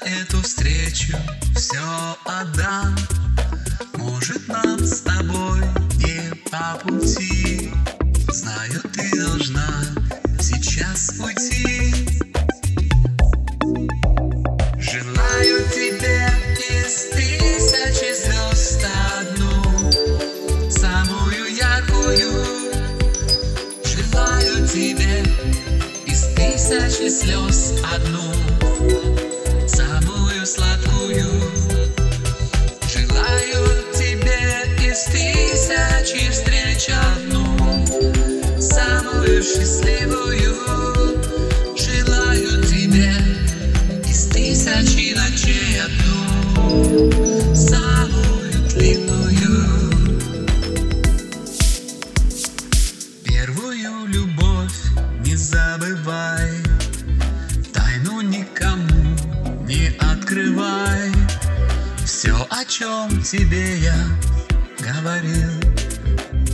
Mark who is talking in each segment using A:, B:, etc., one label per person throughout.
A: эту встречу все отдам. Может нам с тобой не по пути. Знаю, ты должна сейчас уйти. Желаю тебе из тысячи звезд одну Самую яркую. Желаю тебе из тысячи слез одну о чем тебе я говорил?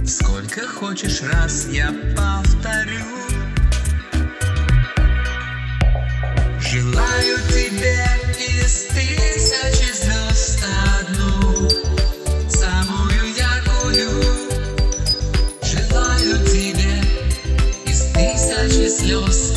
A: Сколько хочешь раз я повторю. Желаю тебе из тысячи звезд одну Самую яркую. Желаю тебе из тысячи слез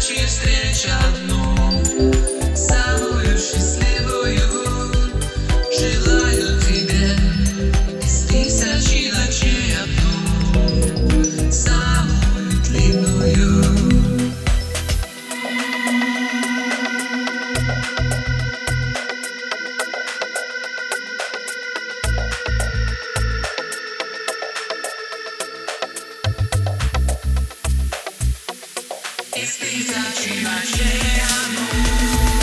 A: встреч одну Из тысячи ночей одну